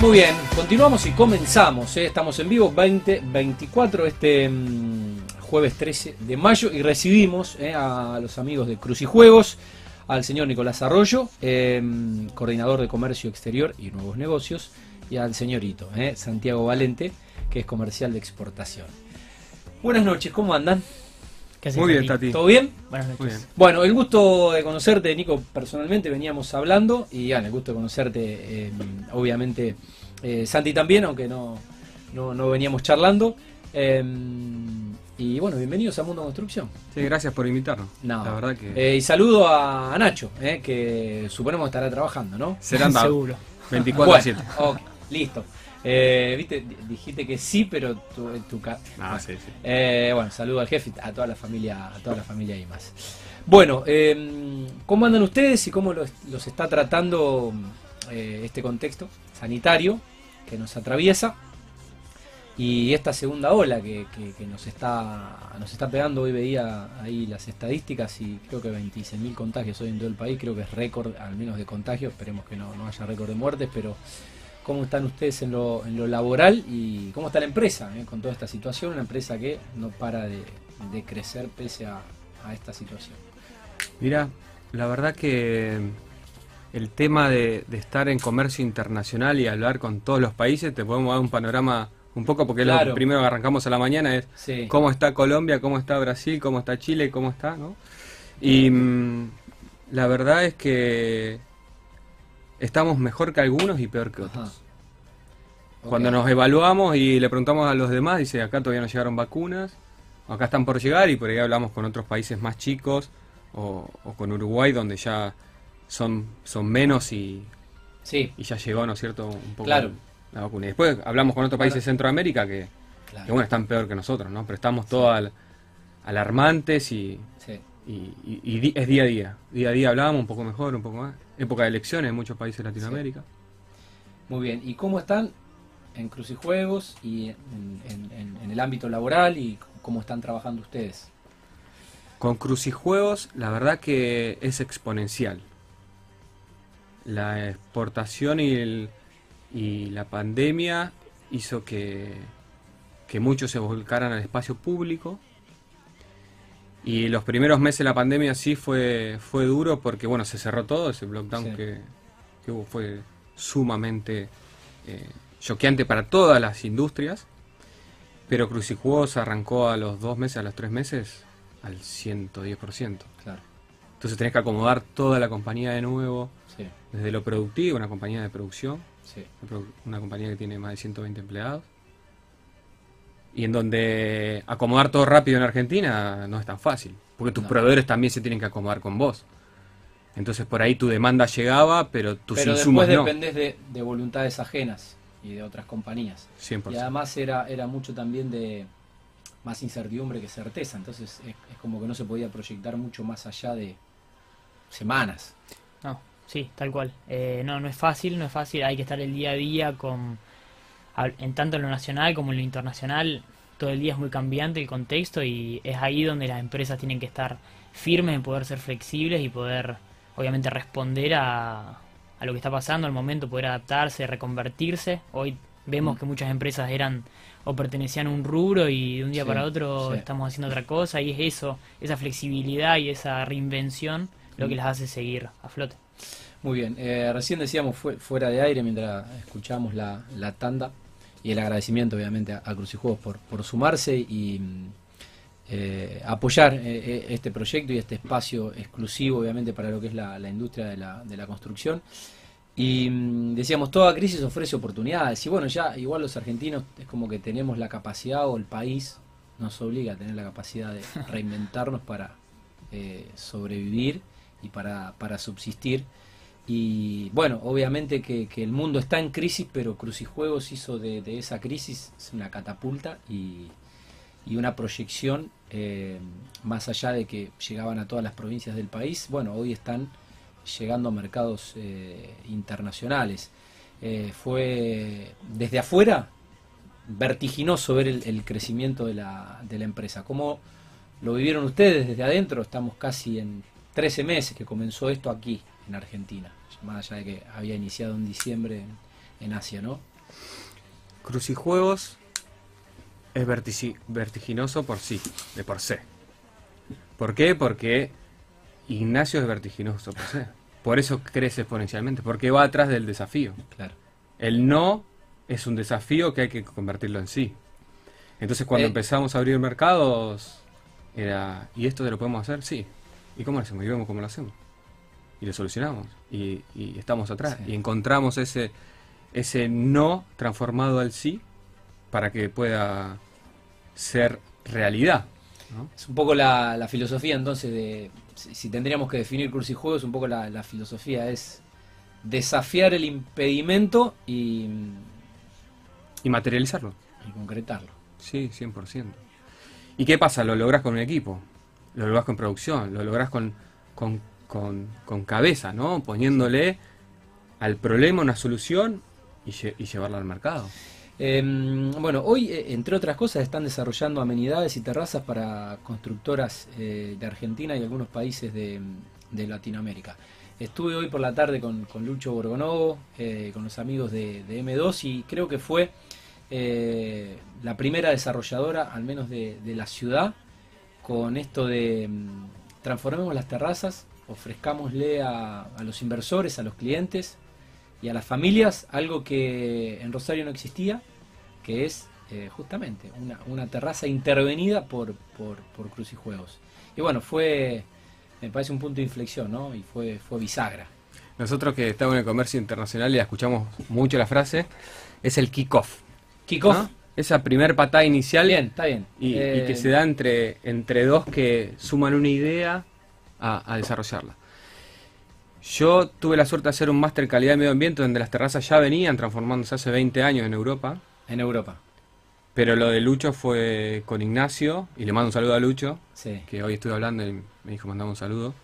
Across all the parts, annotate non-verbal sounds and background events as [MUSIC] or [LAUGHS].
Muy bien, continuamos y comenzamos. ¿eh? Estamos en vivo 2024, este mm, jueves 13 de mayo, y recibimos ¿eh? a los amigos de Crucijuegos, al señor Nicolás Arroyo, eh, coordinador de Comercio Exterior y Nuevos Negocios, y al señorito ¿eh? Santiago Valente, que es comercial de exportación. Buenas noches, ¿cómo andan? ¿Qué haces, Muy bien, Tati? ¿Todo bien? Buenas noches. Muy bien. Bueno, el gusto de conocerte, Nico, personalmente veníamos hablando y bueno, el gusto de conocerte, eh, obviamente, eh, Santi también, aunque no, no, no veníamos charlando. Eh, y bueno, bienvenidos a Mundo Construcción. Sí, gracias por invitarnos. No. La verdad que Eh, y saludo a, Nacho, eh, que suponemos estará trabajando, ¿no? serán [LAUGHS] da- Seguro. 24 a 7. Bueno, ok, listo. Eh, Viste, dijiste que sí, pero tu, tu ca- Ah, sí, sí. Eh, bueno, saludo al jefe, a toda la familia, a toda la familia y más. Bueno, eh, ¿cómo andan ustedes y cómo los, los está tratando eh, este contexto sanitario que nos atraviesa? Y esta segunda ola que, que- que nos está nos está pegando, hoy veía ahí las estadísticas y creo que 26.000 contagios hoy en todo el país, creo que es récord al menos de contagios, esperemos que no, no haya récord de muertes, pero ¿cómo están ustedes en lo, en lo laboral y cómo está la empresa eh, con toda esta situación? Una empresa que no para de, de crecer pese a, a esta situación. Mira, la verdad que el tema de, de estar en comercio internacional y hablar con todos los países, te podemos dar un panorama un poco, porque Claro. lo primero que arrancamos a la mañana es Sí. cómo está Colombia, cómo está Brasil, cómo está Chile, cómo está, ¿no? Y mm, la verdad es que estamos mejor que algunos y peor que otros. Ajá. Cuando nos evaluamos y le preguntamos a los demás, dice, acá todavía no llegaron vacunas, o acá están por llegar, y por ahí hablamos con otros países más chicos, o, o con Uruguay, donde ya son, son menos y, Sí, y ya llegó, ¿no es cierto?, un poco Claro. la vacuna. Y después hablamos con otros países de Centroamérica que, claro. que, bueno, están peor que nosotros, ¿no? Pero estamos todos al- alarmantes y. y, y- es día a día. Día a día hablábamos un poco mejor, un poco más. Época de elecciones en muchos países de Latinoamérica. Muy bien. ¿Y cómo están en Crucijuegos y en, en- en- en el ámbito laboral y cómo están trabajando ustedes? Con Crucijuegos, la verdad que es exponencial. La exportación y, el- y la pandemia hizo que, que muchos se volcaran al espacio público. Y los primeros meses de la pandemia sí fue, fue duro porque bueno, se cerró todo, ese lockdown Sí. que, que hubo fue sumamente eh, choqueante para todas las industrias. Pero Crucijuegos arrancó a los dos meses, a los tres meses, al 110%. Claro. Entonces tenés que acomodar toda la compañía de nuevo, Sí, desde lo productivo, una compañía de producción, sí. una compañía que tiene más de 120 empleados. Y en donde acomodar todo rápido en Argentina no es tan fácil, porque tus No. proveedores también se tienen que acomodar con vos. Entonces por ahí tu demanda llegaba, pero tus Pero insumos después no. dependés de, de voluntades ajenas y de otras compañías. 100%. Y además era, era mucho también de más incertidumbre que certeza. Entonces es, es como que no se podía proyectar mucho más allá de semanas. No, sí, tal cual. Eh, no, no es fácil, no es fácil. Hay que estar el día a día con, en tanto en lo nacional como en lo internacional. Todo el día es muy cambiante el contexto y es ahí donde las empresas tienen que estar firmes en poder ser flexibles y poder, obviamente, responder a, a lo que está pasando al momento, poder adaptarse, reconvertirse. Hoy vemos Mm. que muchas empresas eran o pertenecían a un rubro y de un día Sí, para otro sí. estamos haciendo otra cosa y es eso, esa flexibilidad y esa reinvención lo que Mm. las hace seguir a flote. Muy bien, eh, recién decíamos fue- fuera de aire mientras escuchábamos la, la tanda y el agradecimiento obviamente a, a Crucijuegos por, por sumarse y mm, eh, apoyar eh, eh, este proyecto y este espacio exclusivo obviamente para lo que es la, la industria de la, de la construcción. Y mm, decíamos, toda crisis ofrece oportunidades y bueno, ya igual los argentinos es como que tenemos la capacidad o el país nos obliga a tener la capacidad de [LAUGHS] reinventarnos para eh, sobrevivir y para, para subsistir. Y bueno, obviamente que, el mundo está en crisis, pero Crucijuegos hizo de, esa crisis una catapulta y, una proyección eh, más allá de que llegaban a todas las provincias del país. Bueno, hoy están llegando a mercados eh, internacionales. Eh, fue desde afuera vertiginoso ver el, el crecimiento de la, de la empresa. ¿Cómo lo vivieron ustedes desde adentro? Estamos casi en 13 meses que comenzó esto aquí, en Argentina. Más allá de que había iniciado en diciembre en, Asia, ¿no? Crucijuegos es vertici- vertiginoso por sí, de por sí. ¿Por qué? Porque Ignacio es vertiginoso por sí. Por eso crece exponencialmente, porque va atrás del desafío. Claro. El no es un desafío que hay que convertirlo en sí. Entonces cuando Eh. empezamos a abrir mercados, era, ¿y esto te lo podemos hacer? Sí. ¿Y cómo lo hacemos? Y vemos cómo lo hacemos. Y lo solucionamos. Y, y estamos atrás. Sí. Y encontramos ese, ese no transformado al sí para que pueda ser realidad. ¿no? Es un poco la, la filosofía entonces de, si, si tendríamos que definir crucijuegos, un poco la, la filosofía es desafiar el impedimento y, Y materializarlo. y concretarlo. Sí, 100%. ¿Y qué pasa? Lo logras con un equipo, lo logras con producción, lo logras con, con, con- con cabeza, ¿no? Poniéndole al problema una solución y, lle- y llevarla al mercado. Eh, bueno, hoy, eh, entre otras cosas, están desarrollando amenidades y terrazas para constructoras eh, de Argentina y algunos países de, de Latinoamérica. Estuve hoy por la tarde con, con Lucho Borgonovo, eh, con los amigos de, de M2 y creo que fue eh, la primera desarrolladora, al menos de, de la ciudad, con esto de mm, transformemos las terrazas, ofrezcámosle a, a los inversores, a los clientes y a las familias algo que en Rosario no existía, que es eh, justamente una, una terraza intervenida por, por, por Cruz y Juegos. Y bueno, fue, me parece un punto de inflexión, ¿no? Y fue, fue bisagra. Nosotros que estamos en el comercio internacional y escuchamos mucho la frase, es el kick-off. Kickoff. ¿no? Esa primer patada inicial Bien, está bien. y, y Eh, que se da entre, entre dos que suman una idea a, a desarrollarla. Yo tuve la suerte de hacer un máster en calidad de medio ambiente donde las terrazas ya venían transformándose hace 20 años en Europa, En Europa, pero lo de Lucho fue con Ignacio, y le mando un saludo a Lucho, sí. que hoy estuve hablando y me dijo mandame un saludo,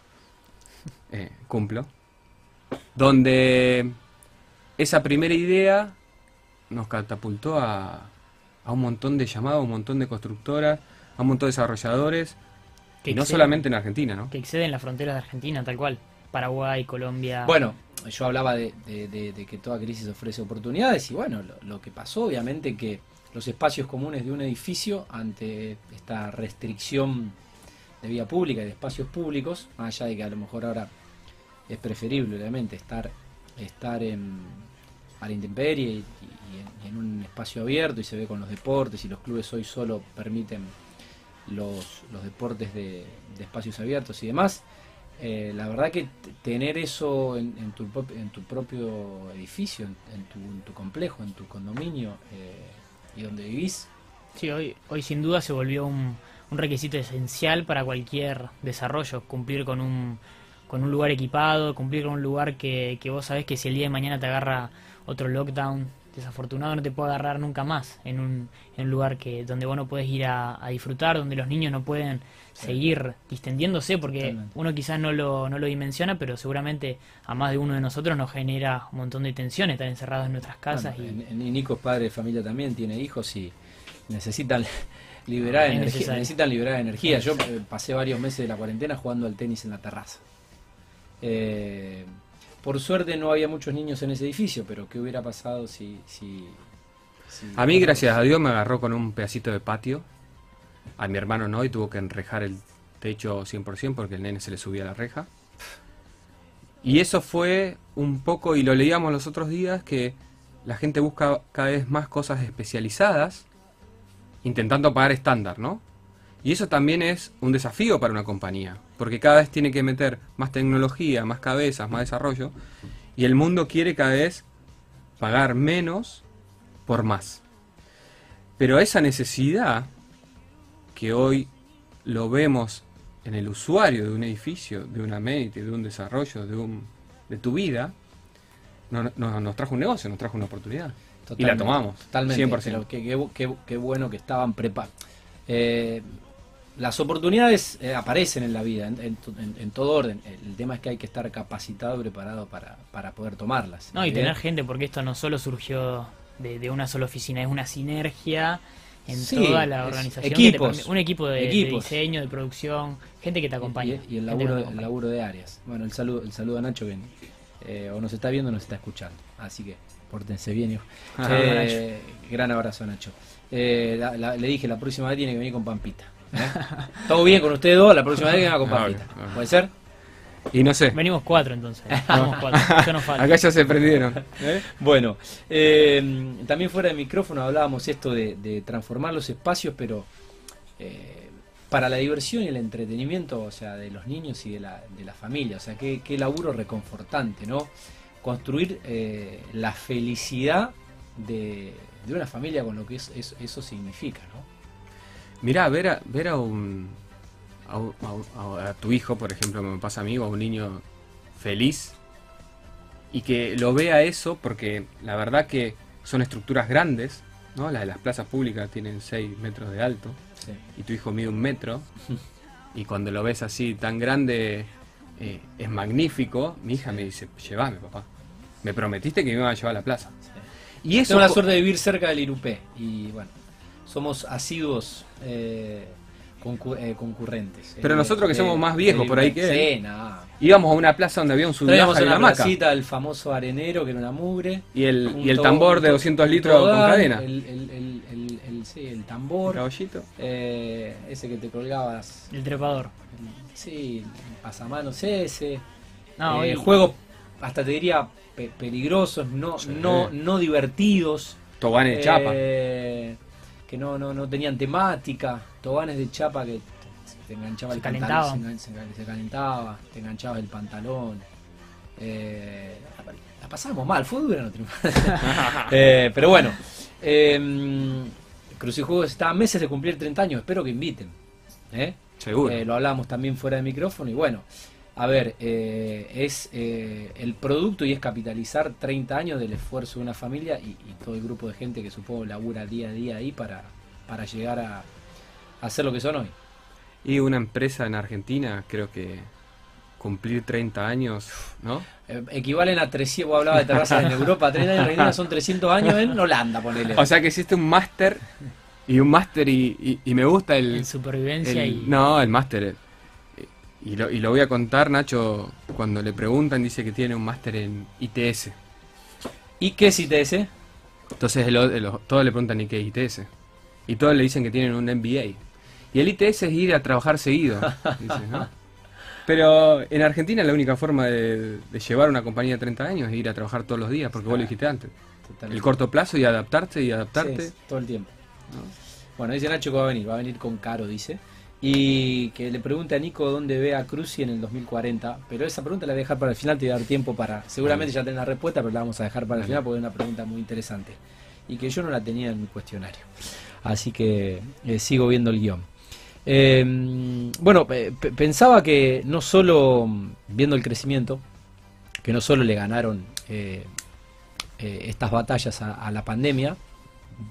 Eh, cumplo, donde esa primera idea nos catapultó a, a un montón de llamados, a un montón de constructoras, a un montón de desarrolladores, Que y no exceden- solamente en Argentina, ¿no? Que exceden las fronteras de Argentina, tal cual. Paraguay, Colombia. Bueno, yo hablaba de, de- de- de que toda crisis ofrece oportunidades y bueno, lo, lo que pasó obviamente que los espacios comunes de un edificio ante esta restricción de vía pública y de espacios públicos, más allá de que a lo mejor ahora es preferible obviamente estar, estar en, a la intemperie y, y en, y en un espacio abierto y se ve con los deportes y los clubes hoy solo permiten los, los deportes de, espacios abiertos y demás. Eh, la verdad que tener eso en, tu, en tu propio edificio, en, en tu, tu complejo, en tu condominio eh, y donde vivís, Sí, hoy, hoy sin duda se volvió un, un requisito esencial para cualquier desarrollo, cumplir con un, con un lugar equipado, cumplir con un lugar que, que vos sabés que si el día de mañana te agarra otro lockdown desafortunado no te puede agarrar nunca más en un, en un lugar que donde vos no puedes ir a, a disfrutar, donde los niños no pueden seguir distendiéndose, porque Totalmente. uno quizás no lo, no lo dimensiona, pero seguramente a más de uno de nosotros nos genera un montón de tensión estar encerrados en nuestras casas bueno, y Nico es padre de familia también, tiene hijos y necesitan [LAUGHS] liberar Ah, energía, necesitan liberar energía. Yo eh, pasé varios meses de la cuarentena jugando al tenis en la terraza. Eh, por suerte no había muchos niños en ese edificio, pero ¿qué hubiera pasado si... si, si- A mí, gracias a Dios, me agarró con un pedacito de patio. A mi hermano no, y tuvo que enrejar el techo 100% porque el nene se le subía la reja. Y eso fue un poco, y lo leíamos los otros días, que la gente busca cada vez más cosas especializadas, intentando pagar estándar, ¿no? Y eso también es un desafío para una compañía, porque cada vez tiene que meter más tecnología, más cabezas, más desarrollo, y el mundo quiere cada vez pagar menos por más. Pero esa necesidad que hoy lo vemos en el usuario de un edificio, de una mente, de un desarrollo, de, un, de tu vida, no- no- nos trajo un negocio, nos trajo una oportunidad. Y la tomamos, Totalmente. 100%. pero qué, qué qué bu- qué bueno que estaban preparados. Las oportunidades eh, aparecen en la vida, en, en to- en- en todo orden. El tema es que hay que estar capacitado y preparado para, para poder tomarlas. No, y tener gente, porque esto no solo surgió de, de una sola oficina, es una sinergia en Sí, toda la organización. que te equipos. un equipo de, de diseño, de producción, gente que te acompaña. Y, y el, laburo, el laburo de áreas. Bueno, el saludo, el saludo a Nacho que eh, o nos está viendo o nos está escuchando. Así que, pórtense bien, hijo. [LAUGHS] Ah, Eh, gran abrazo, Nacho. Eh, la- la- le dije, la próxima vez tiene que venir con Pampita. ¿Eh? Todo bien con ustedes dos, la próxima vez que venga con ok. ¿Puede ser? Y no sé. Venimos cuatro entonces. Vamos [LAUGHS] cuatro. Yo no falto. Acá ya se prendieron. ¿eh? Bueno, eh, también fuera de micrófono hablábamos esto de, de transformar los espacios, pero eh, para la diversión y el entretenimiento, o sea, de los niños y de la, de la familia, o sea, qué, qué laburo reconfortante, ¿no? Construir eh, la felicidad de, de una familia con lo que es- es- eso significa, ¿no? Mirá, ver a, ver a un, a, un- a un- a- a tu hijo, por ejemplo, me pasa a mí, o a un niño feliz, y que lo vea eso, porque la verdad que son estructuras grandes, ¿no? Las de las plazas públicas tienen 6 metros de alto, Sí. y tu hijo mide un metro, [LAUGHS] y cuando lo ves así tan grande, eh, es magnífico, mi hija me dice, llévame papá, me prometiste que me iba a llevar a la plaza. sí. Y eso Tengo la suerte de vivir cerca del Irupé y bueno, somos asiduos eh, concu- eh, concurrentes. Pero Eh, nosotros que de- somos más viejos por ahí que Sí, nada. íbamos a una plaza donde había un sudaja y una placita del famoso arenero que era una mugre. Y el, y el tambor de to- 200 un litros con cadena. El, el, el, el, el- sí, el tambor. caballito. eh, ese que te colgabas. El trepador. el- sí, el pasamanos ese. No, eh, hoy- juegos, hasta te diría, pe- peligrosos, no, Sí. no, no divertidos. Tobanes de chapa. Que no, no, no tenían temática, tobanes de chapa que te enganchaba Se el pantalón, calentaban. se, calentaba, te enganchabas el pantalón. Eh, la, la pasábamos mal, fue dura, no [LAUGHS] Eh, pero bueno, eh, Crucijuegos está a meses de cumplir 30 años, espero que inviten. ¿eh? Seguro. Eh, lo hablábamos también fuera de micrófono y bueno, a ver, eh, es eh, el producto y es capitalizar 30 años del esfuerzo de una familia y, y todo el grupo de gente que supongo labura día a día ahí para, para llegar a, a ser lo que son hoy. Y una empresa en Argentina, creo que cumplir 30 años, ¿no? Eh, equivalen a 300, vos hablabas de terrazas en Europa, 30 años en Argentina son 300 años en Holanda, ponele. O sea que hiciste un máster y un máster y, y- y me gusta el... En supervivencia el- y. No, el máster. Y lo, y lo voy a contar, Nacho, cuando le preguntan, dice que tiene un máster en ITS. ¿Y qué es ITS? Entonces el el todos le preguntan, ¿y qué es ITS? Y todos le dicen que tienen un MBA. Y el ITS es ir a trabajar seguido, [LAUGHS] dice, ¿no? Pero en Argentina la única forma de, de llevar una compañía de 30 años es ir a trabajar todos los días, porque vos lo dijiste antes. Totalmente. El corto plazo y adaptarte y adaptarte. Sí, todo el tiempo. Bueno, dice Nacho que va a venir, va a venir con Caro, dice. Y que le pregunte a Nico dónde ve a Cruci en el 2040. Pero esa pregunta la voy a dejar para el final, te voy a dar tiempo para. Seguramente ya tenés la respuesta, pero la vamos a dejar para el final porque es una pregunta muy interesante. Y que yo no la tenía en mi cuestionario. Así que eh, sigo viendo el guion. Eh, bueno, pe- pensaba que no solo viendo el crecimiento, que no solo le ganaron eh, eh, estas batallas a, a la pandemia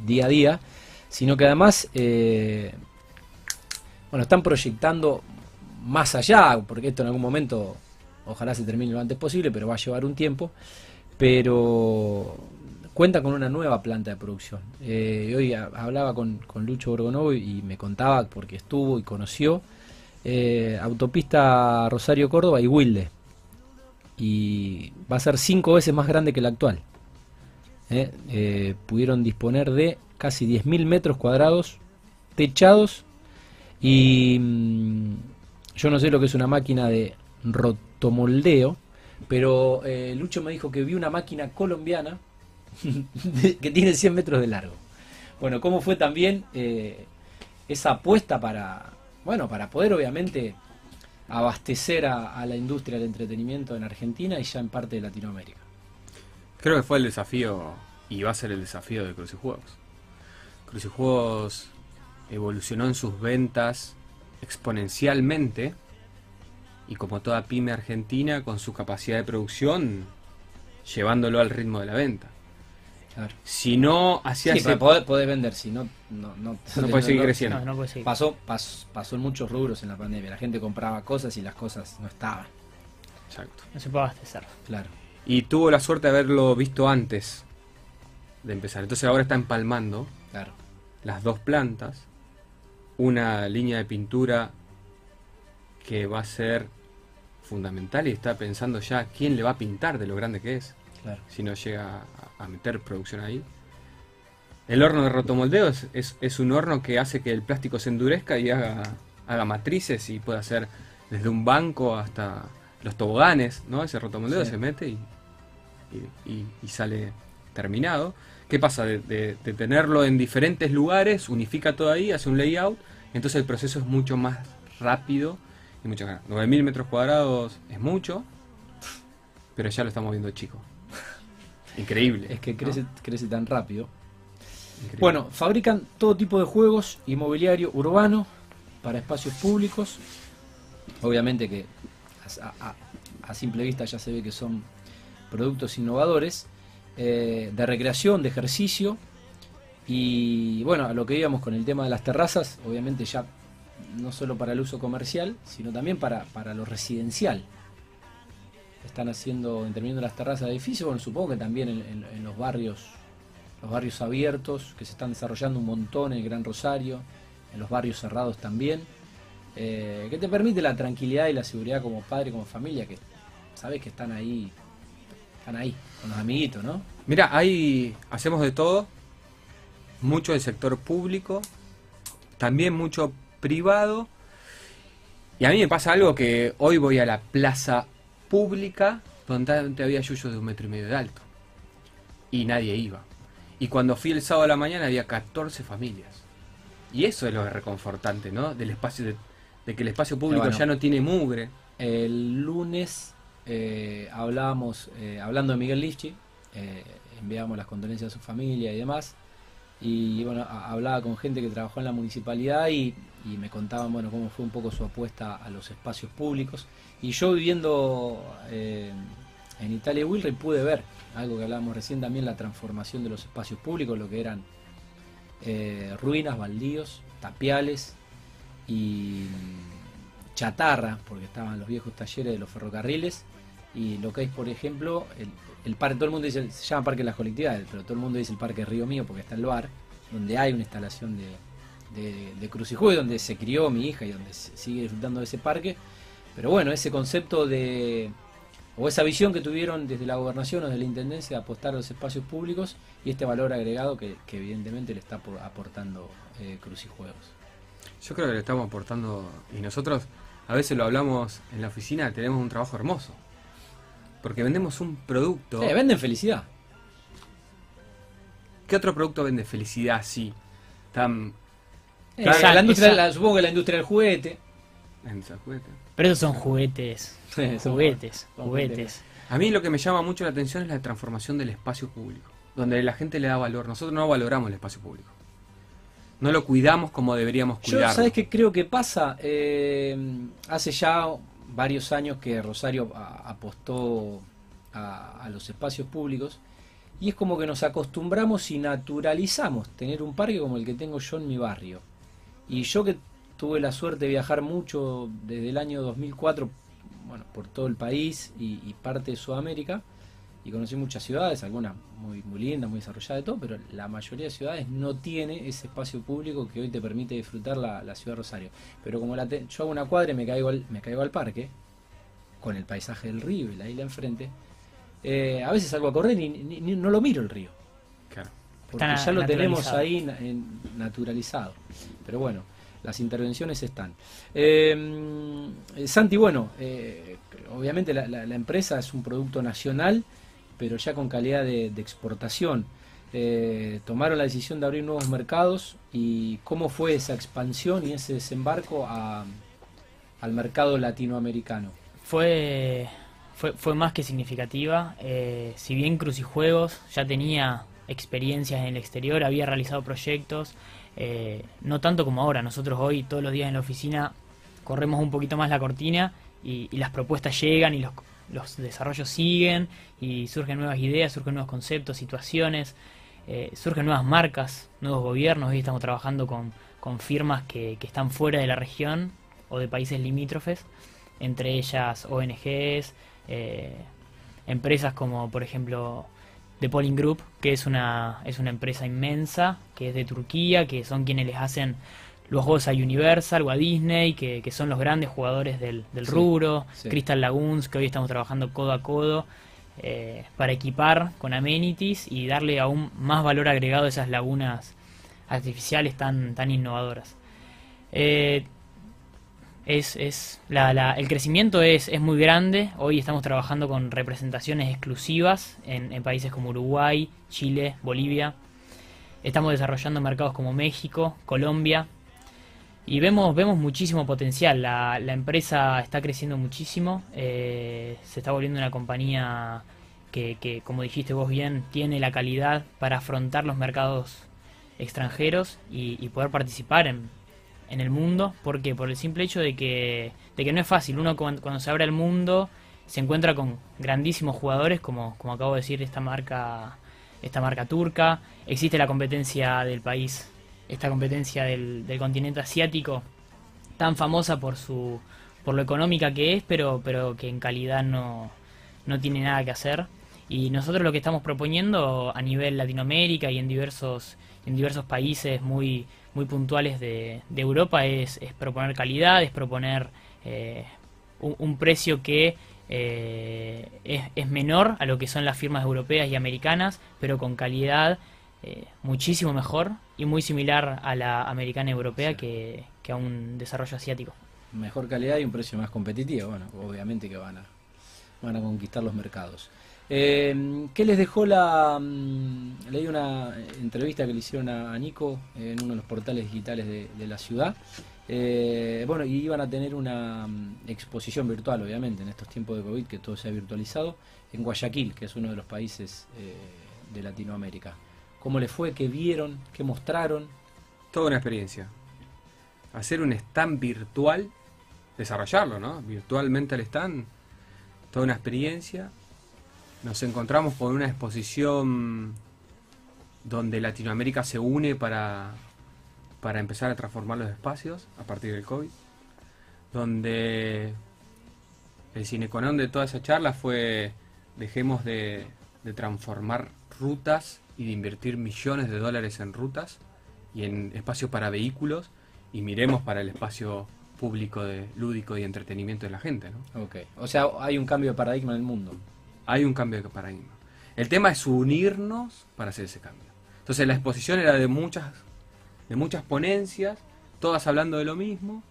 día a día, sino que además, bueno, están proyectando más allá, porque esto en algún momento ojalá se termine lo antes posible, pero va a llevar un tiempo, pero cuenta con una nueva planta de producción. Eh, hoy ha- hablaba con, Lucho Borgonovo y me contaba, porque estuvo y conoció, eh, autopista Rosario Córdoba y Wilde. Y va a ser cinco veces más grande que la actual. Eh, pudieron disponer de casi 10.000 metros cuadrados techados y mm, yo no sé lo que es una máquina de rotomoldeo, pero eh, Lucho me dijo que vi una máquina colombiana [LAUGHS] que tiene 100 metros de largo. Bueno, ¿cómo fue también eh, esa apuesta para, bueno, para poder obviamente abastecer a, a la industria del entretenimiento en Argentina y ya en parte de Latinoamérica? Creo que fue el desafío y va a ser el desafío de Crucijuegos. Crucijuegos evolucionó en sus ventas exponencialmente y como toda pyme argentina con su capacidad de producción llevándolo al ritmo de la venta. Claro. Si no hacía Sí, ese- poder vender, si no, no, no, No puede seguir creciendo. No, no puede seguir. Pasó, pasó, pasó en muchos rubros en la pandemia. La gente compraba cosas y las cosas no estaban. Exacto. No se puede abastecer. Claro. Y tuvo la suerte de haberlo visto antes de empezar. Entonces ahora está empalmando Claro. las dos plantas, una línea de pintura que va a ser fundamental y está pensando ya quién le va a pintar de lo grande que es. Claro. si no llega a, meter producción ahí. El horno de rotomoldeo es, es, es un horno que hace que el plástico se endurezca y haga, haga matrices y puede hacer desde un banco hasta los toboganes, ¿no? Ese rotomoldeo Sí. se mete y, y, y- y sale terminado. ¿Qué pasa? De, de- de tenerlo en diferentes lugares, unifica todo ahí, hace un layout, entonces el proceso es mucho más rápido y mucho más. 9000 metros cuadrados es mucho, pero ya lo estamos viendo chico. [LAUGHS] Increíble. Es que ¿no? crece, crece tan rápido. Increíble. Bueno, fabrican todo tipo de juegos y mobiliario urbano para espacios públicos. Obviamente que a, a- a simple vista ya se ve que son productos innovadores eh, de recreación, de ejercicio. Y bueno, a lo que íbamos con el tema de las terrazas, obviamente ya no solo para el uso comercial, sino también para, para lo residencial. Están haciendo, interviniendo las terrazas de edificios, bueno, supongo que también en, los barrios los barrios abiertos que se están desarrollando un montón en el Gran Rosario, en los barrios cerrados también, eh, que te permite la tranquilidad y la seguridad como padre, como familia, que sabes que están ahí, están ahí, con los amiguitos, ¿no? Mira, ahí hacemos de todo, mucho del sector público, también mucho privado. Y a mí me pasa algo que hoy voy a la plaza pública donde había yuyos de un metro y medio de alto. Y nadie iba. Y cuando fui el sábado a la mañana había 14 familias. Y eso es lo reconfortante, ¿no? Del espacio, de, de que el espacio público bueno. ya no tiene mugre. El lunes eh, hablábamos, eh, hablando de Miguel Lifchi, eh, enviamos las condolencias a su familia y demás. Y bueno, hablaba con gente que trabajó en la municipalidad y, me contaban bueno cómo fue un poco su apuesta a los espacios públicos. Y yo viviendo eh, en Italia y Wilray pude ver algo que hablábamos recién también, la transformación de los espacios públicos, lo que eran ruinas, baldíos, tapiales y chatarra, porque estaban los viejos talleres de los ferrocarriles, y lo que es, por ejemplo, el, el parque, todo el mundo dice, se llama Parque de las Colectividades, pero todo el mundo dice el Parque Río Mío porque está el bar, donde hay una instalación de, de, de donde se crió mi hija y donde sigue disfrutando de ese parque. Pero bueno, ese concepto de, o esa visión que tuvieron desde la gobernación o desde la intendencia de apostar a los espacios públicos y este valor agregado que, evidentemente le está por- aportando eh, Crucijuegos. Yo creo que le estamos aportando, y nosotros a veces lo hablamos en la oficina, tenemos un trabajo hermoso. Porque vendemos un producto. Eh, venden felicidad. ¿Qué otro producto vende felicidad así? Tan. Eh, Esa- la industria, esa- la- supongo que la industria del juguete. en esa juguete? Pero esos son juguetes. [LAUGHS] Son juguetes, juguetes. A mí lo que me llama mucho la atención es la transformación del espacio público, donde la gente le da valor. Nosotros no valoramos el espacio público. No lo cuidamos como deberíamos Yo, cuidarlo. ¿sabes qué creo que pasa? Eh, hace ya varios años que Rosario apostó a, a los espacios públicos y es como que nos acostumbramos y naturalizamos tener un parque como el que tengo yo en mi barrio. Y yo que tuve la suerte de viajar mucho desde el año 2004, bueno, por todo el país y, y parte de Sudamérica, y conocí muchas ciudades, algunas muy, muy lindas, muy desarrolladas y todo, pero la mayoría de ciudades no tiene ese espacio público que hoy te permite disfrutar la, la ciudad de Rosario. Pero como la te- yo hago una cuadra y me caigo, al, me caigo al parque, con el paisaje del río y la isla enfrente, eh, a veces salgo a correr y ni- ni- no lo miro el río. Claro. Porque Está ya lo tenemos ahí na- en- naturalizado. Pero bueno, las intervenciones están. Eh, eh, Santi, bueno, eh, obviamente la, la- la empresa es un producto nacional, pero ya con calidad de, exportación. Eh, tomaron la decisión de abrir nuevos mercados y cómo fue esa expansión y ese desembarco al mercado latinoamericano. Fue, fue, más que significativa. Eh, si bien Crucijuegos ya tenía experiencias en el exterior, había realizado proyectos, eh, no tanto como ahora. Nosotros hoy, todos los días en la oficina, corremos un poquito más la cortina y las propuestas llegan y los, los desarrollos siguen y surgen nuevas ideas, surgen nuevos conceptos, situaciones, eh, surgen nuevas marcas, nuevos gobiernos. Hoy estamos trabajando con, con firmas que, que están fuera de la región o de países limítrofes entre ellas ONGs, eh, empresas como por ejemplo The Polling Group, que es una, es una empresa inmensa, que es de Turquía, que son quienes les hacen los juegos a Universal o a Disney, que, que son los grandes jugadores del, del Sí, rubro, sí. Crystal Lagoons, que hoy estamos trabajando codo a codo, eh, para equipar con amenities y darle aún más valor agregado a esas lagunas artificiales tan, tan innovadoras. Eh, es, es la, el crecimiento es, es, muy grande. Hoy estamos trabajando con representaciones exclusivas en, en, países como Uruguay, Chile, Bolivia. Estamos desarrollando mercados como México, Colombia. Y vemos, vemos muchísimo potencial. La, la empresa está creciendo muchísimo. Eh, se está volviendo una compañía que, que, como dijiste vos bien, tiene la calidad para afrontar los mercados extranjeros y, poder participar en, en el mundo, porque por el simple hecho de que, de que no es fácil, uno cuando, se abre al mundo se encuentra con grandísimos jugadores, como, como acabo de decir, esta marca, esta marca turca, existe la competencia del país, esta competencia del, continente asiático, tan famosa por su por lo económica que es, pero, pero que en calidad no, no tiene nada que hacer. Y nosotros lo que estamos proponiendo a nivel Latinoamérica y en diversos, en diversos países muy, muy puntuales de, de Europa es, es, proponer calidad, es proponer eh, un, un, precio que eh, es, es, menor a lo que son las firmas europeas y americanas, pero con calidad eh, muchísimo mejor y muy similar a la americana europea sí. que, que, a un desarrollo asiático. Mejor calidad y un precio más competitivo, bueno, obviamente que van a, van a conquistar los mercados. Eh, ¿Qué les dejó la... Um, leí una entrevista que le hicieron a, a Nico en uno de los portales digitales de, de la ciudad. Eh, bueno, y iban a tener una um, exposición virtual, obviamente, en estos tiempos de COVID, que todo se ha virtualizado, en Guayaquil, que es uno de los países eh, de Latinoamérica. ¿Cómo les fue? ¿Qué vieron? ¿Qué mostraron? Toda una experiencia. Hacer un stand virtual, desarrollarlo, ¿no? Virtualmente el stand, toda una experiencia nos encontramos con una exposición donde Latinoamérica se une para, para empezar a transformar los espacios a partir del COVID, donde el cineconón de toda esa charla fue dejemos de, de, transformar rutas y de invertir millones de dólares en rutas y en espacios para vehículos y miremos para el espacio público de lúdico y entretenimiento de la gente, ¿no? Okay. O sea, hay un cambio de paradigma en el mundo hay un cambio de paradigma. El tema es unirnos para hacer ese cambio. Entonces la exposición era de muchas, de muchas ponencias, todas hablando de lo mismo,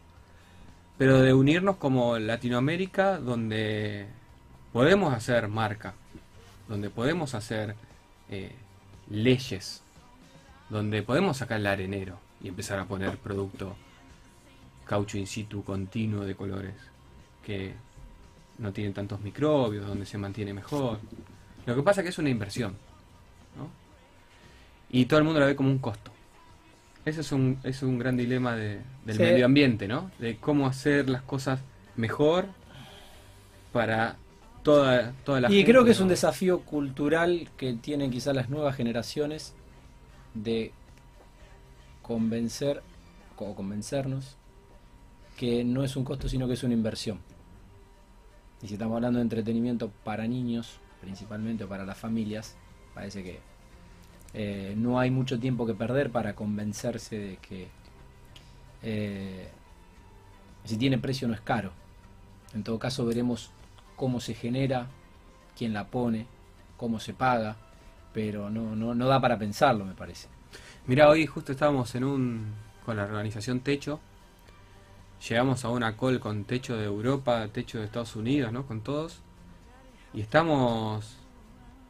pero de unirnos como Latinoamérica, donde podemos hacer marca, donde podemos hacer eh, leyes, donde podemos sacar el arenero y empezar a poner producto caucho in situ continuo de colores que no tienen tantos microbios, donde se mantiene mejor. Lo que pasa es que es una inversión, ¿no? Y todo el mundo la ve como un costo. Ese es un, es un gran dilema de, del sí. medio ambiente, ¿no? De cómo hacer las cosas mejor para toda, toda la y gente. Y creo que es un desafío cultural que tienen quizás las nuevas generaciones de convencer o convencernos que no es un costo, sino que es una inversión. Y si estamos hablando de entretenimiento para niños, principalmente o para las familias, parece que eh, no hay mucho tiempo que perder para convencerse de que eh, si tiene precio no es caro. En todo caso veremos cómo se genera, quién la pone, cómo se paga, pero no, no, no da para pensarlo, me parece. Mira, hoy justo estábamos en un con la organización Techo, llegamos a una call con techo de Europa, techo de Estados Unidos, ¿no? Con todos. Y estamos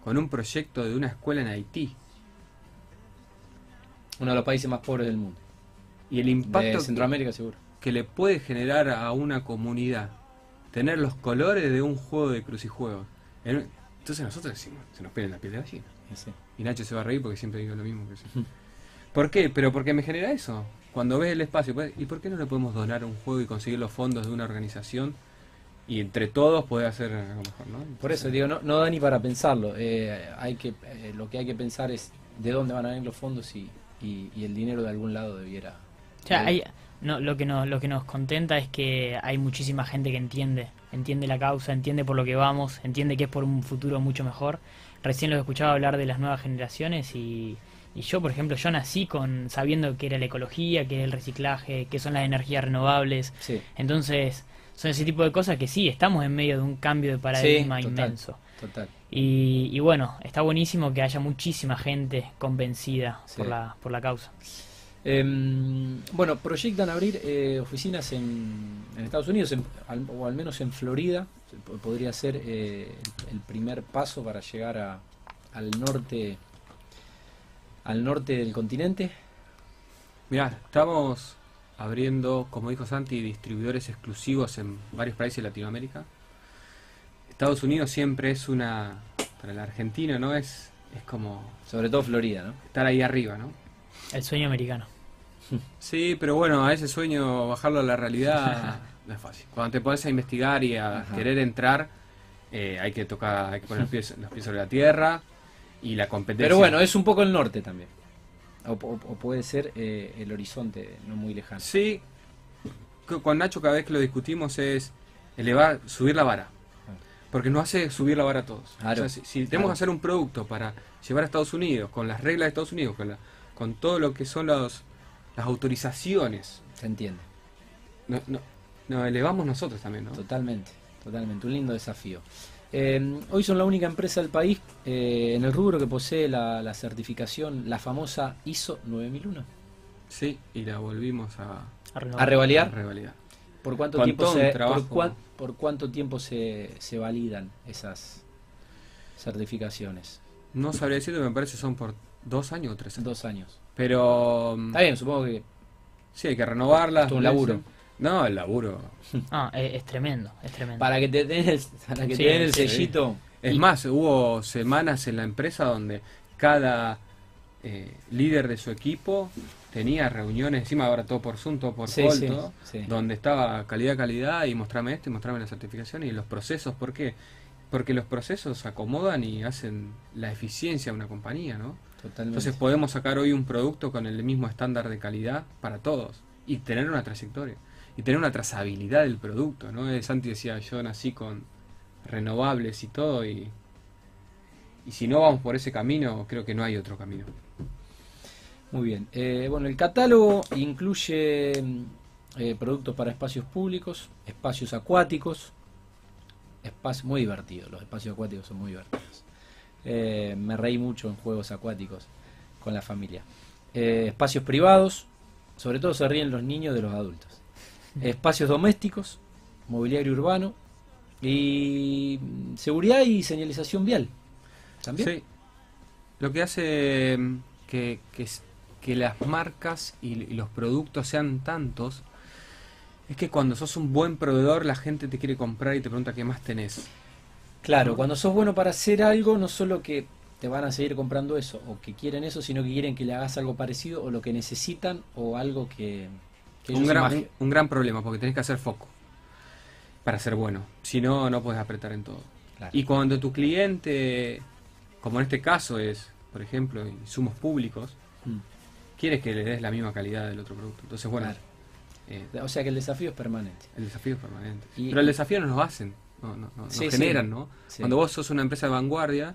con un proyecto de una escuela en Haití. Uno de los países más pobres del mundo. Y el impacto de Centroamérica que, seguro. que le puede generar a una comunidad tener los colores de un juego de crucijuegos. Entonces nosotros decimos, se nos pide la piel de gallina. Sí. Y Nacho se va a reír porque siempre digo lo mismo que sí. ¿Por qué? Pero porque me genera eso cuando ves el espacio, pues, ¿y por qué no le podemos donar un juego y conseguir los fondos de una organización? Y entre todos poder hacer algo mejor, ¿no? Entonces, por eso digo, no, no da ni para pensarlo. Eh, hay que, eh, lo que hay que pensar es de dónde van a venir los fondos y, y, y el dinero de algún lado debiera. O sea, hay, no, lo que nos, lo que nos contenta es que hay muchísima gente que entiende, entiende la causa, entiende por lo que vamos, entiende que es por un futuro mucho mejor. Recién los escuchaba hablar de las nuevas generaciones y y yo, por ejemplo, yo nací con sabiendo que era la ecología, que era el reciclaje, que son las energías renovables. Sí. Entonces, son ese tipo de cosas que sí, estamos en medio de un cambio de paradigma total. inmenso. Total. Y, y bueno, está buenísimo que haya muchísima gente convencida Sí. por, la, por la causa. Em, bueno, proyectan abrir eh, oficinas en, en Estados Unidos, en- al- o al menos en Florida. Podría ser eh, el, el primer paso para llegar a- al norte, al norte del continente. Mirá, estamos abriendo, como dijo Santi, distribuidores exclusivos en varios países de Latinoamérica. Estados Unidos siempre es una, para el argentino, ¿no? Es, es como Sobre todo Florida, ¿no? estar ahí arriba, ¿no? El sueño americano. [LAUGHS] Sí, pero bueno, a ese sueño bajarlo a la realidad [LAUGHS] no es fácil. Cuando te pones a investigar y a Ajá. querer entrar, eh, hay que tocar, hay que poner los pies, los pies sobre la tierra y la competencia. Pero bueno, es un poco el norte también. O, o- o puede ser eh, el horizonte no muy lejano. Sí, co- con Nacho cada vez que lo discutimos es elevar, subir la vara. Porque nos hace subir la vara a todos. Claro. O sea, si, si tenemos Claro. que hacer un producto para llevar a Estados Unidos, con las reglas de Estados Unidos, con, la- con todo lo que son los, las autorizaciones, Se entiende. no, no, nos elevamos nosotros también, ¿no? Totalmente, totalmente. Un lindo desafío. Eh, hoy son la única empresa del país eh, en el rubro que posee la, la certificación, la famosa ISO 9001. Sí, y la volvimos a, A renovar. ¿A revalidar? a revalidar. ¿Por cuánto tiempo se, por, cuán- por cuánto tiempo se, se validan esas certificaciones? No sabría decirte, me parece son por dos años o tres años. Dos años. Pero Está bien, supongo que sí, hay que renovarlas. Es un laburo. No, el laburo. [LAUGHS] Ah, es, es tremendo, es tremendo. para que te den el, para que Sí, te den el sí, sellito. Es Y- más, hubo semanas en la empresa donde cada eh, líder de su equipo tenía reuniones, encima ahora todo por Zoom, todo por Sí, call, sí, todo, sí. donde estaba calidad, calidad y mostrame esto y mostrame la certificación y los procesos. ¿Por qué? Porque los procesos acomodan y hacen la eficiencia de una compañía, ¿no? Totalmente. Entonces podemos sacar hoy un producto con el mismo estándar de calidad para todos y tener una trayectoria y tener una trazabilidad del producto, ¿no? Eh, Santi decía, yo nací con renovables y todo y, y si no vamos por ese camino, creo que no hay otro camino. Muy bien. Eh, bueno, el catálogo incluye mm, eh, productos para espacios públicos, espacios acuáticos, espacios muy divertidos. Los espacios acuáticos son muy divertidos. Eh, me reí mucho en juegos acuáticos con la familia. Eh, espacios privados, sobre todo se ríen los niños de los adultos. Espacios domésticos, mobiliario urbano y seguridad y señalización vial. También. Sí. Lo que hace mm, que, que las marcas y, y los productos sean tantos es que cuando sos un buen proveedor la gente te quiere comprar y te pregunta qué más tenés. Claro, cuando sos bueno para hacer algo, no solo que te van a seguir comprando eso, o que quieren eso, sino que quieren que le hagas algo parecido, o lo que necesitan, o algo que, un, gran, un, un gran problema porque tenés que hacer foco para ser bueno. Si no, no puedes apretar en todo. Claro. Y cuando tu cliente, como en este caso es, por ejemplo, insumos públicos, Mm, quieres que le des la misma calidad del otro producto. Entonces, bueno, claro. eh, O sea que el desafío es permanente. el desafío es permanente. Y- Pero el desafío nos lo hacen, no, no, no, Sí, nos sí. generan, ¿no? Sí. Cuando vos sos una empresa de vanguardia,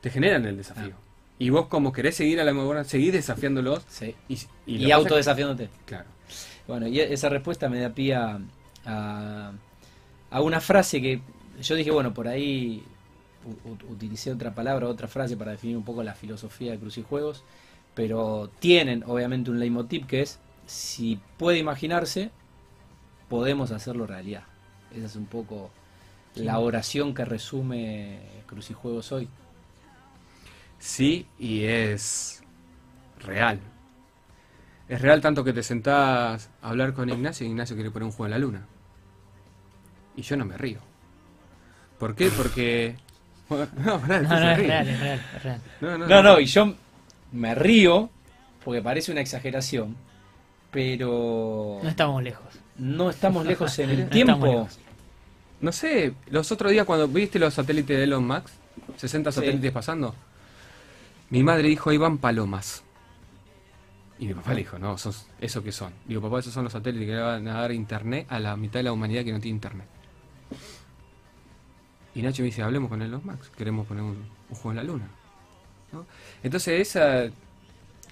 te generan el desafío. Ah. Y vos como querés seguir a la vanguardia, seguís desafiándolos Sí. y, Y, es- autodesafiándote. Claro. Bueno, y esa respuesta me da pie a, a, a una frase que yo dije, bueno, por ahí u- utilicé otra palabra, otra frase para definir un poco la filosofía de Cruz y Juegos, pero tienen obviamente un leitmotiv que es, si puede imaginarse, podemos hacerlo realidad. Esa es un poco la oración que resume Cruz y Juegos hoy. Sí, y es real. Es real tanto que te sentás a hablar con Ignacio y Ignacio quiere poner un juego en la luna. Y yo no me río. ¿Por qué? Porque... [LAUGHS] No, No, no, se es ríe. real, es real, es real. No, no, No, no, y yo me río porque parece una exageración, pero No estamos lejos. no estamos lejos en [LAUGHS] No el tiempo. No sé, los otros días cuando viste los satélites de Elon Musk, 60 Sí. satélites pasando, mi madre dijo, ahí van palomas. Y mi papá le dijo, no, sos, ¿eso qué son? Digo, papá, esos son los satélites que le van a dar internet a la mitad de la humanidad que no tiene internet. Y Nacho me dice, hablemos con Elon Musk, queremos poner un, un juego en la luna. ¿no? Entonces esa...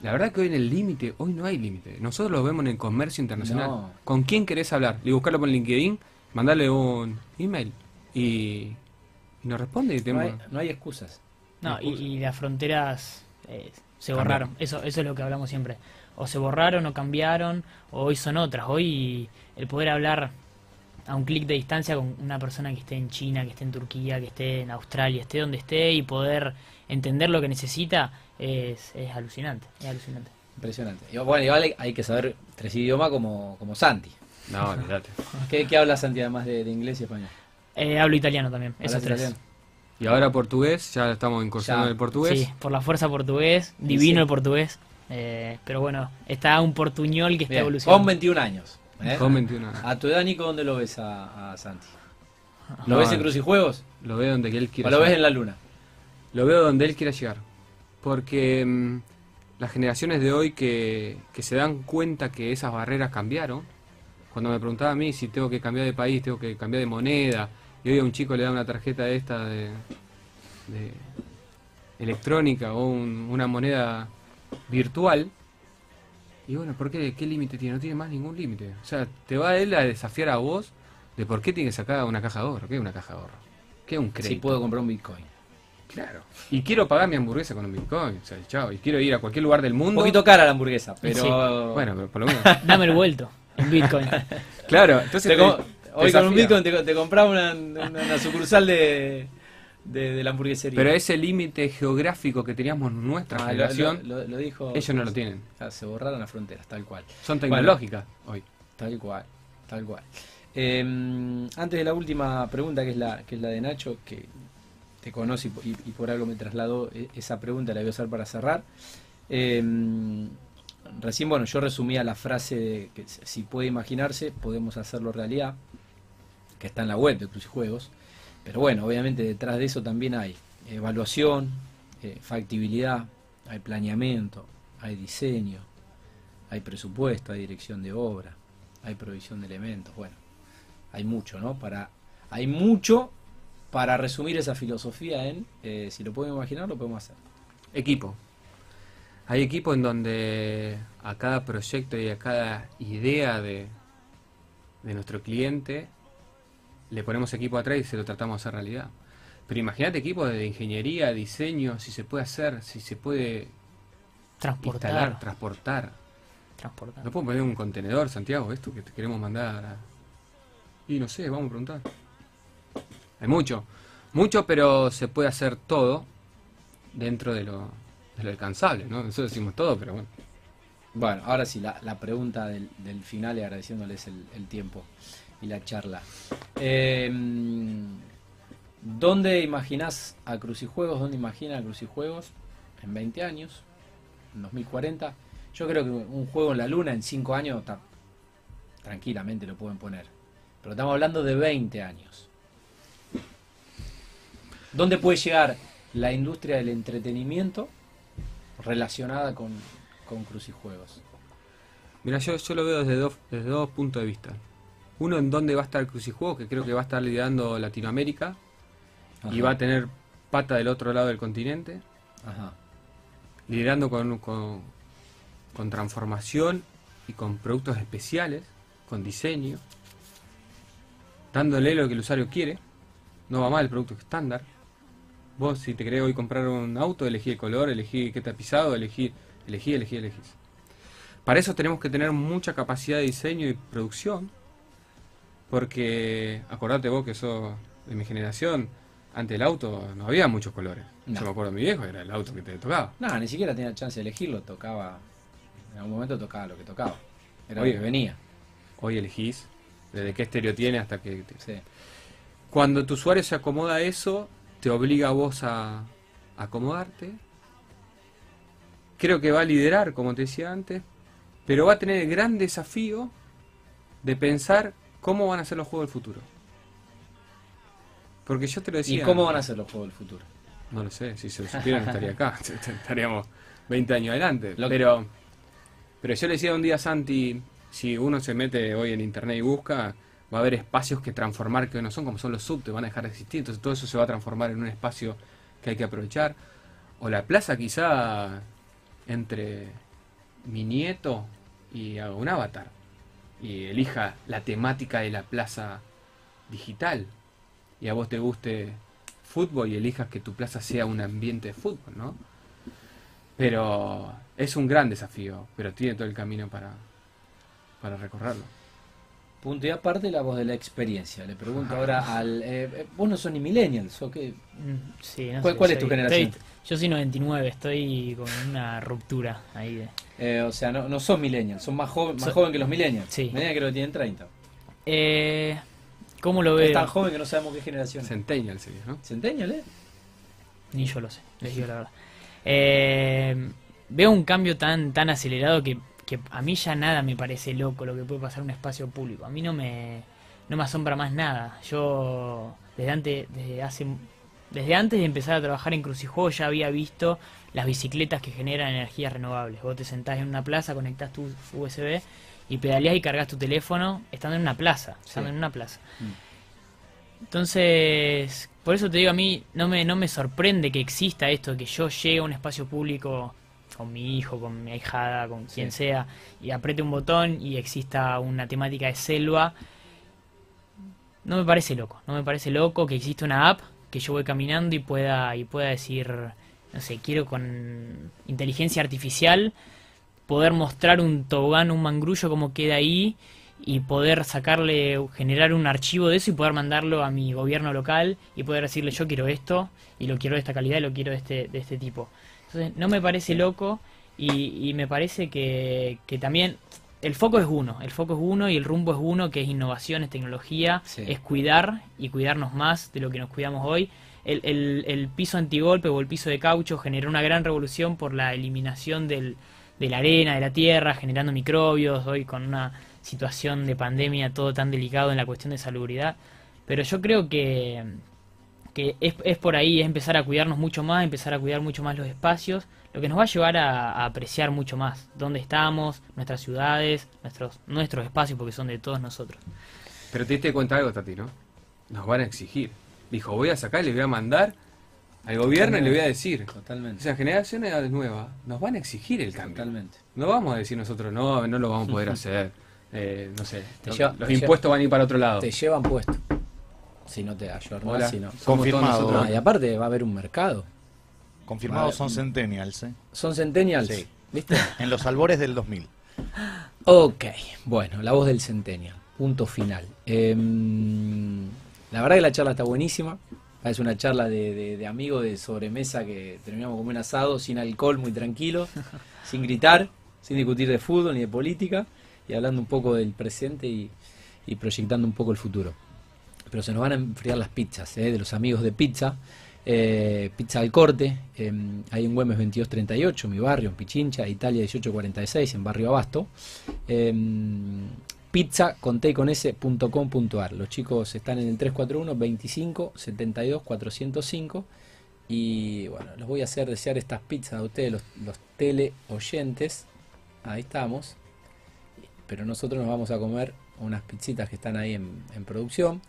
La verdad que hoy en el límite, hoy no hay límite. Nosotros lo vemos en el comercio internacional. No. ¿Con quién querés hablar? Le buscarlo por LinkedIn Mandale un email y, y nos responde y No hay, no hay excusas. No, y, y las fronteras eh, se borraron. Eso, eso es lo que hablamos siempre. O se borraron o cambiaron, o hoy son otras. Hoy el poder hablar a un clic de distancia con una persona que esté en China, que esté en Turquía, que esté en Australia, esté donde esté y poder entender lo que necesita es, es alucinante. Es alucinante. Impresionante. Y bueno, igual hay- hay que saber tres idiomas como, como Santi. No, [LAUGHS] olvídate. ¿Qué, qué habla Santi además de, de inglés y español? Eh, hablo italiano también, esos ¿Hablas tres. italiano? Y ahora portugués, ya estamos incursionando Ya. en el portugués. Sí, por la fuerza portugués, divino sí. el portugués. Eh, pero bueno, está un portuñol que está Bien, evolucionando. Con 21 años. ¿eh? Con 21 años. A tu edad, Nico, ¿dónde lo ves a, a Santi? ¿Lo No, ves en no. Cruz y Juegos? Lo veo donde él quiera ¿O lo ves llegar. en la luna? Lo veo donde él quiera llegar. Porque mm, las generaciones de hoy que, que se dan cuenta que esas barreras cambiaron, cuando me preguntaba a mí si tengo que cambiar de país, tengo que cambiar de moneda, y hoy a un chico le da una tarjeta esta de, de electrónica o un- una moneda virtual, y bueno, ¿por qué? ¿Qué límite tiene? No tiene más ningún límite. O sea, te va él a desafiar a vos de por qué tiene que sacar una caja de ahorro. ¿Qué es una caja de ahorro? ¿Qué es un crédito? Si puedo comprar un Bitcoin. Claro. Y quiero pagar mi hamburguesa con un Bitcoin. O sea, chao. Y quiero ir a cualquier lugar del Un mundo. poquito cara la hamburguesa, pero... Sí. Bueno, pero por lo menos. Dame el vuelto en Bitcoin. [LAUGHS] claro, entonces. Te te- hoy con un. Bitcoin te, te compraba una, una- una sucursal de, de, de la hamburguesería. Pero ese límite geográfico que teníamos nuestra Ah, generación, lo, lo- lo dijo... ellos no lo tienen. Ah, Se borraron las fronteras, tal cual. Son tecnológicas hoy. Tal cual, tal cual. Eh, antes de la última pregunta, que es la, que es la de Nacho, que te conoce y, y- y por algo me trasladó e- esa pregunta, la voy a usar para cerrar. Eh, recién, bueno, yo resumía la frase de que si puede imaginarse, podemos hacerlo realidad, que está en la web de Cruz y Juegos. Pero bueno, obviamente detrás de eso también hay evaluación, eh, factibilidad, hay planeamiento, hay diseño, hay presupuesto, hay dirección de obra, hay provisión de elementos, bueno, hay mucho, ¿no? Para, hay mucho para resumir esa filosofía en, eh, si lo podemos imaginar, lo podemos hacer. Equipo. Hay equipo en donde a cada proyecto y a cada idea de, de nuestro cliente le ponemos equipo atrás y se lo tratamos de hacer realidad. Pero imagínate equipo de ingeniería, diseño, si se puede hacer, si se puede Transportar. instalar, transportar. transportar. ¿No puedo poner un contenedor, Santiago, esto que te queremos mandar? a- Y no sé, vamos a preguntar. Hay mucho, mucho, pero se puede hacer todo dentro de lo, de lo alcanzable, ¿no? Nosotros decimos todo, pero bueno. Bueno, ahora sí, la, la pregunta del, del final y agradeciéndoles el, tiempo y la charla. Eh, ¿Dónde imaginás a Crucijuegos? ¿Dónde imagina a Crucijuegos en 20 años? ¿En 2040? Yo creo que un juego en la luna en 5 años ta- tranquilamente lo pueden poner. Pero estamos hablando de 20 años. ¿Dónde puede llegar la industria del entretenimiento relacionada con, con Crucijuegos? Mira, yo, yo lo veo desde dos, desde dos puntos de vista. Uno en dónde va a estar Crucijuegos, que creo que va a estar liderando Latinoamérica y va a tener pata del otro lado del continente. Ajá. liderando con, con, con transformación y con productos especiales, con diseño, dándole lo que el usuario quiere. No va mal el producto estándar. Vos, si te querés hoy comprar un auto, elegí el color, elegí qué tapizado, elegí, elegí, elegí, elegís. Para eso tenemos que tener mucha capacidad de diseño y producción, porque acordate vos que sos de mi generación, antes del auto no había muchos colores. No. Yo me acuerdo de mi viejo, era el auto que te tocaba. No, ni siquiera tenía chance de elegirlo, tocaba. En algún momento tocaba lo que tocaba. Era Oye. lo que venía. Hoy elegís desde qué estéreo tiene hasta que... Sí. Cuando tu usuario se acomoda a eso, te obliga a vos a a acomodarte. Creo que va a liderar, como te decía antes, pero va a tener el gran desafío de pensar cómo van a ser los juegos del futuro. Porque yo te lo decía... ¿Y cómo van a ser los juegos del futuro? No lo sé, si se lo supieran estaría acá, [LAUGHS] estaríamos 20 años adelante. Lo- Pero, pero yo le decía un día a Santi, si uno se mete hoy en internet y busca, va a haber espacios que transformar que no son como son los subtes, van a dejar de existir, entonces todo eso se va a transformar en un espacio que hay que aprovechar. O la plaza quizá entre mi nieto y un avatar y elija la temática de la plaza digital y a vos te guste fútbol y elijas que tu plaza sea un ambiente de fútbol, ¿no? Pero es un gran desafío, pero tiene todo el camino para, para recorrerlo. Punto y aparte la voz de la experiencia. Le pregunto ahora al... Eh, eh, vos no sos ni millennials, ¿o qué? Mm, sí, no ¿Cuál- sé, cuál es tu generación? estoy- yo soy 99, estoy con una ruptura ahí de... Eh, o sea, no, no son millennials, son más, joven, más So- joven que los millennials. Sí. Millennials creo que tienen 30. Eh, ¿Cómo lo Es veo? tan joven que no sabemos qué generación es. Centennial sería, ¿no? Centennial, ¿eh? Ni yo lo sé, les digo la verdad. Eh, veo un cambio tan, tan acelerado que, que a mí ya nada me parece loco lo que puede pasar en un espacio público. A mí no me, no me asombra más nada. Yo desde antes, desde hace, desde antes de empezar a trabajar en Crucijuegos ya había visto las bicicletas que generan energías renovables. Vos te sentás en una plaza, conectás tu USB y pedaleás y cargas tu teléfono estando en una plaza, estando Sí. en una plaza. Mm. Entonces, por eso te digo, a mí no me, no me sorprende que exista esto, que yo llegue a un espacio público con mi hijo, con mi ahijada, con quien Sí. sea, y apriete un botón y exista una temática de selva. No me parece loco, no me parece loco que exista una app que yo voy caminando y pueda, y pueda decir, no sé, quiero con inteligencia artificial poder mostrar un tobogán, un mangrullo como queda ahí y poder sacarle, generar un archivo de eso y poder mandarlo a mi gobierno local y poder decirle yo quiero esto y lo quiero de esta calidad y lo quiero de este, de este tipo. Entonces no me parece loco y, y me parece que, que también el foco es uno, el foco es uno y el rumbo es uno, que es innovación, es tecnología, Sí. es cuidar y cuidarnos más de lo que nos cuidamos hoy. El, el, el piso antigolpe o el piso de caucho generó una gran revolución por la eliminación del, de la arena, de la tierra, generando microbios, hoy con una situación de pandemia todo tan delicado en la cuestión de salubridad. Pero yo creo que, que es, es por ahí, es empezar a cuidarnos mucho más, empezar a cuidar mucho más los espacios, lo que nos va a llevar a, a apreciar mucho más dónde estamos, nuestras ciudades, nuestros, nuestros espacios, porque son de todos nosotros. Pero te diste cuenta algo, Tati, ¿no? Nos van a exigir. Dijo, voy a sacar y le voy a mandar al gobierno y le voy a decir. Totalmente. Esa generación nueva nos van a exigir el cambio. Totalmente. No vamos a decir nosotros, no, no lo vamos a poder [LAUGHS] hacer. Eh, no sé, Te lo- lleva- los te impuestos van a ir para otro lado. Te llevan puesto. Si no te ayornás, si no. Confirmado. nosotros. Ah, y aparte va a haber un mercado. Confirmados son Centennials, ¿eh? Son centennials, Sí. ¿viste? [LAUGHS] En los albores del 2000. Ok, bueno, la voz del centennial. Punto final. Em, la verdad que la charla está buenísima. Es una charla de, de, de amigos de sobremesa que terminamos como un asado, sin alcohol, muy tranquilo, [LAUGHS] sin gritar, sin discutir de fútbol ni de política, y hablando un poco del presente y, y proyectando un poco el futuro. Pero se nos van a enfriar las pizzas, ¿eh? de los amigos de pizza. Eh, pizza al corte, em, ahí en Güemes 2238, mi barrio, en Pichincha, Italia 1846, en barrio Abasto. Em, pizza con con S. Los chicos están en el 341 25 72 405 y bueno, les voy a hacer desear estas pizzas a ustedes, los, los tele oyentes. Ahí estamos. Pero nosotros nos vamos a comer unas pizzitas que están ahí en producción.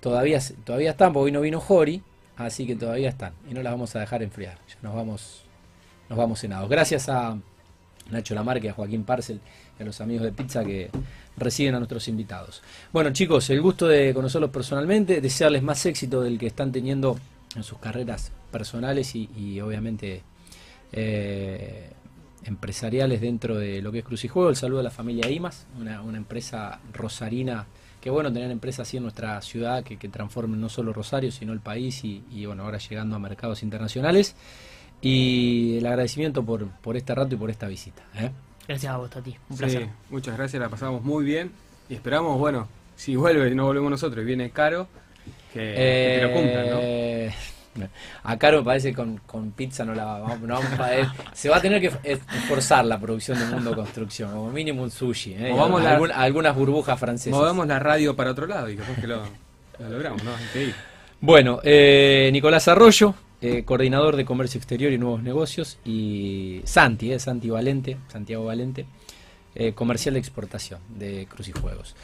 Todavía, todavía están, porque hoy no vino Jori, así que todavía están. Y no las vamos a dejar enfriar. Nos vamos, nos vamos cenados. Gracias a Nacho Lamarque, a Joaquín Parcel y a los amigos de Pizza que reciben a nuestros invitados. Bueno, chicos, el gusto de conocerlos personalmente, desearles más éxito del que están teniendo en sus carreras personales y, obviamente eh, empresariales dentro de lo que es Crucijuego. El saludo a la familia IMAS, una empresa rosarina. Qué bueno tener empresas así en nuestra ciudad que, que transformen no solo Rosario, sino el país y, y, bueno, ahora llegando a mercados internacionales. Y el agradecimiento por, por este rato y por esta visita. ¿eh? Gracias a vos, Tati. Un Sí, placer. muchas gracias, la pasamos muy bien. Y esperamos, bueno, si vuelve y no volvemos nosotros y viene caro, que, que te lo cumplan, ¿no? A Caro me parece que con, con pizza no la vamos, no vamos a- se va a tener que es- esforzar la producción de Mundo Construcción, como mínimo un sushi, eh, y Movamos la- algunas burbujas francesas. Movemos la radio para otro lado y capaz que lo, lo logramos, ¿no? Increíble. Bueno, eh, Nicolás Arroyo, eh, coordinador de Comercio Exterior y Nuevos Negocios, y Santi, eh, Santi Valente, Santiago Valente, comercial de exportación de Crucijuegos.